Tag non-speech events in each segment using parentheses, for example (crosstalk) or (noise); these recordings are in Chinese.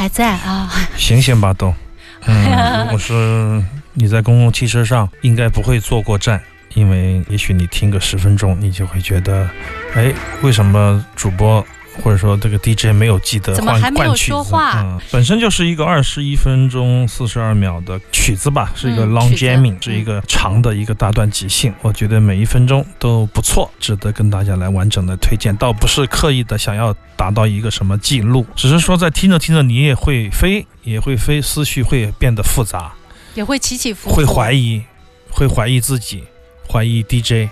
还在啊。醒醒吧，都。(laughs) 嗯，如果是你在公共汽车上，应该不会坐过站，因为也许你听个十分钟，你就会觉得，哎，为什么主播？或者说这个 DJ 没有记得换换曲子，嗯，本身就是一个二十一分钟四十二秒的曲子吧，是一个 long jamming，是一个长的一个大段即兴。我觉得每一分钟都不错，值得跟大家来完整的推荐。倒不是刻意的想要达到一个什么记录，只是说在听着听着你也会飞，也会飞，思绪会变得复杂，也会起起伏伏，会怀疑，会怀疑自己，怀疑 DJ，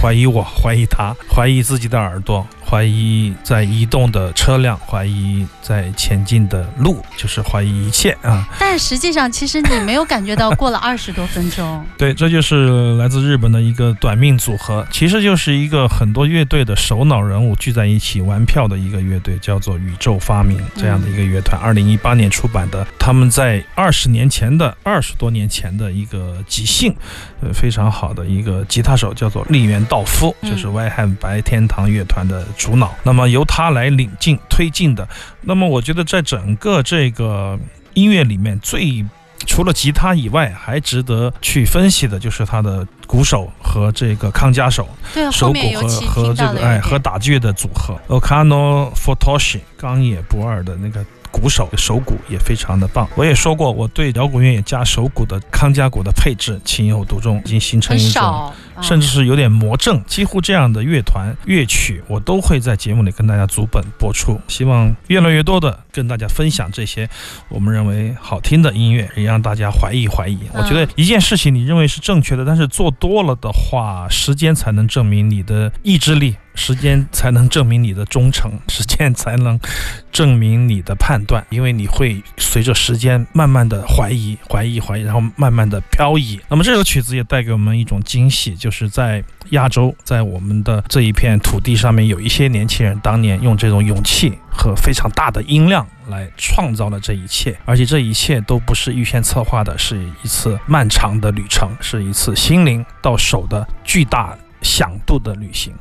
怀疑我，怀疑他，怀疑自己的耳朵。怀疑在移动的车辆，怀疑在前进的路，就是怀疑一切啊！但实际上，其实你没有感觉到过了 (laughs) 二十多分钟。对，这就是来自日本的一个短命组合，其实就是一个很多乐队的首脑人物聚在一起玩票的一个乐队，叫做宇宙发明这样的一个乐团。二零一八年出版的，他们在二十年前的二十多年前的一个即兴，呃，非常好的一个吉他手叫做立原道夫，就是外汉白天堂乐团的。主脑，那么由他来领进推进的。那么我觉得在整个这个音乐里面，最除了吉他以外，还值得去分析的就是他的鼓手和这个康佳手，手鼓和和这个哎和打击乐的组合。Okano Futoshi 冈野不二的那个。鼓手手鼓也非常的棒，我也说过，我对摇滚乐加手鼓的康佳鼓的配置情有独钟，已经形成一种，甚至是有点魔怔。几乎这样的乐团乐曲，我都会在节目里跟大家逐本播出。希望越来越多的跟大家分享这些我们认为好听的音乐，也让大家怀疑怀疑。我觉得一件事情你认为是正确的，但是做多了的话，时间才能证明你的意志力。时间才能证明你的忠诚，时间才能证明你的判断，因为你会随着时间慢慢的怀疑、怀疑、怀疑，然后慢慢的漂移。那么这首曲子也带给我们一种惊喜，就就是在亚洲，在我们的这一片土地上面，有一些年轻人当年用这种勇气和非常大的音量来创造了这一切，而且这一切都不是预先策划的，是一次漫长的旅程，是一次心灵到手的巨大响度的旅行。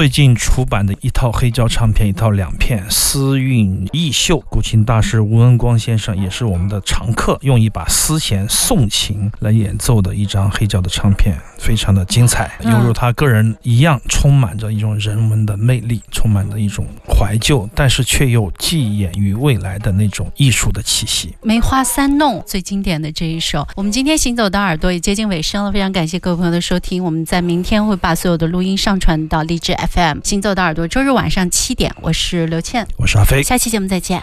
最近出版的一套黑胶唱片，一套两片，丝韵逸秀。古琴大师吴文光先生也是我们的常客，用一把丝弦送琴来演奏的一张黑胶的唱片，非常的精彩，犹如他个人一样，充满着一种人文的魅力，充满着一种怀旧，但是却又寄眼于未来的那种艺术的气息。梅花三弄最经典的这一首，我们今天行走的耳朵也接近尾声了，非常感谢各位朋友的收听，我们在明天会把所有的录音上传到荔枝 FM。行走的耳朵，周日晚上七点，我是刘倩，我是阿飞，下期节目再见。